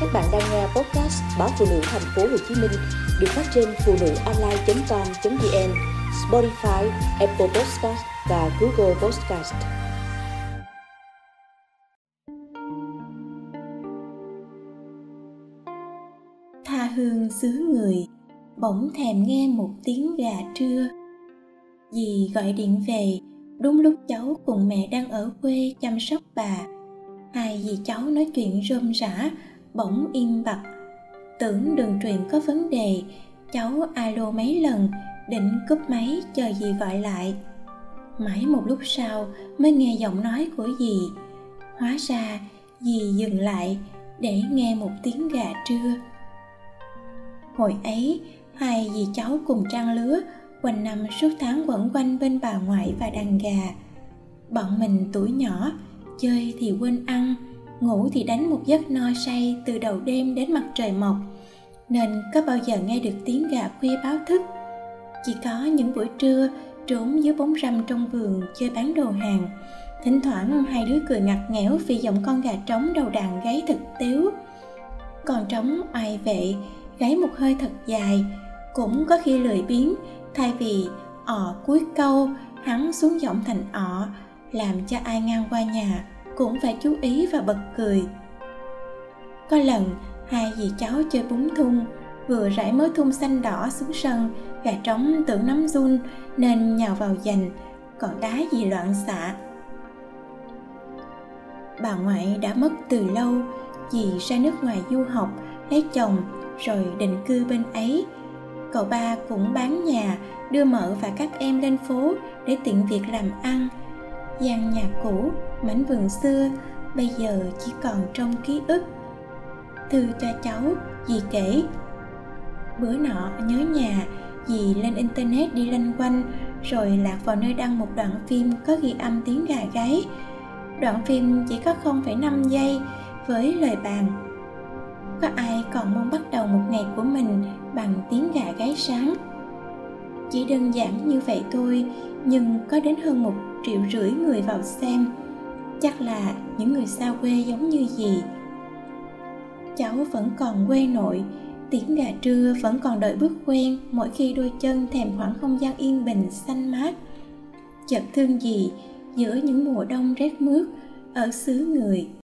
Các bạn đang nghe podcast báo phụ nữ thành phố Hồ Chí Minh được phát trên phụ nữ online.com.vn, Spotify, Apple Podcast và Google Podcast. Tha hương xứ người, bỗng thèm nghe một tiếng gà trưa. Dì gọi điện về, đúng lúc cháu cùng mẹ đang ở quê chăm sóc bà. Hai dì cháu nói chuyện rôm rã, bỗng im bặt. Tưởng đường truyền có vấn đề, cháu alo mấy lần, định cúp máy chờ dì gọi lại. Mãi một lúc sau mới nghe giọng nói của dì. Hóa ra dì dừng lại để nghe một tiếng gà trưa. Hồi ấy, hai dì cháu cùng trang lứa quanh năm suốt tháng quẩn quanh bên bà ngoại và đàn gà. Bọn mình tuổi nhỏ, chơi thì quên ăn ngủ thì đánh một giấc no say từ đầu đêm đến mặt trời mọc. Nên có bao giờ nghe được tiếng gà khuya báo thức? Chỉ có những buổi trưa, trốn dưới bóng râm trong vườn chơi bán đồ hàng. Thỉnh thoảng hai đứa cười ngặt nghẽo vì giọng con gà trống đầu đàn gáy thật tiếu. Còn trống oai vệ, gáy một hơi thật dài. Cũng có khi lười biếng, thay vì ọ cuối câu, hắn xuống giọng thành ọ làm cho ai ngang qua nhà cũng phải chú ý và bật cười. Có lần, hai dì cháu chơi búng thun, vừa rải mớ thun xanh đỏ xuống sân, gà trống tưởng nắm run, nên nhào vào giành, còn đá gì loạn xạ. Bà ngoại đã mất từ lâu, dì ra nước ngoài du học, lấy chồng, rồi định cư bên ấy. Cậu ba cũng bán nhà, đưa mợ và các em lên phố để tiện việc làm ăn gian nhà cũ mảnh vườn xưa bây giờ chỉ còn trong ký ức. Thư cho cháu dì kể. Bữa nọ nhớ nhà dì lên internet đi lanh quanh rồi lạc vào nơi đăng một đoạn phim có ghi âm tiếng gà gáy. Đoạn phim chỉ có 0,5 giây với lời bàn. Có ai còn mong bắt đầu một ngày của mình bằng tiếng gà gáy sáng? Chỉ đơn giản như vậy thôi, nhưng có đến hơn một triệu rưỡi người vào xem. Chắc là những người xa quê giống như gì cháu vẫn còn quê nội, tiếng gà trưa vẫn còn đợi bước quen mỗi khi đôi chân thèm khoảng không gian yên bình, xanh mát. Chợt thương gì giữa những mùa đông rét mướt, ở xứ người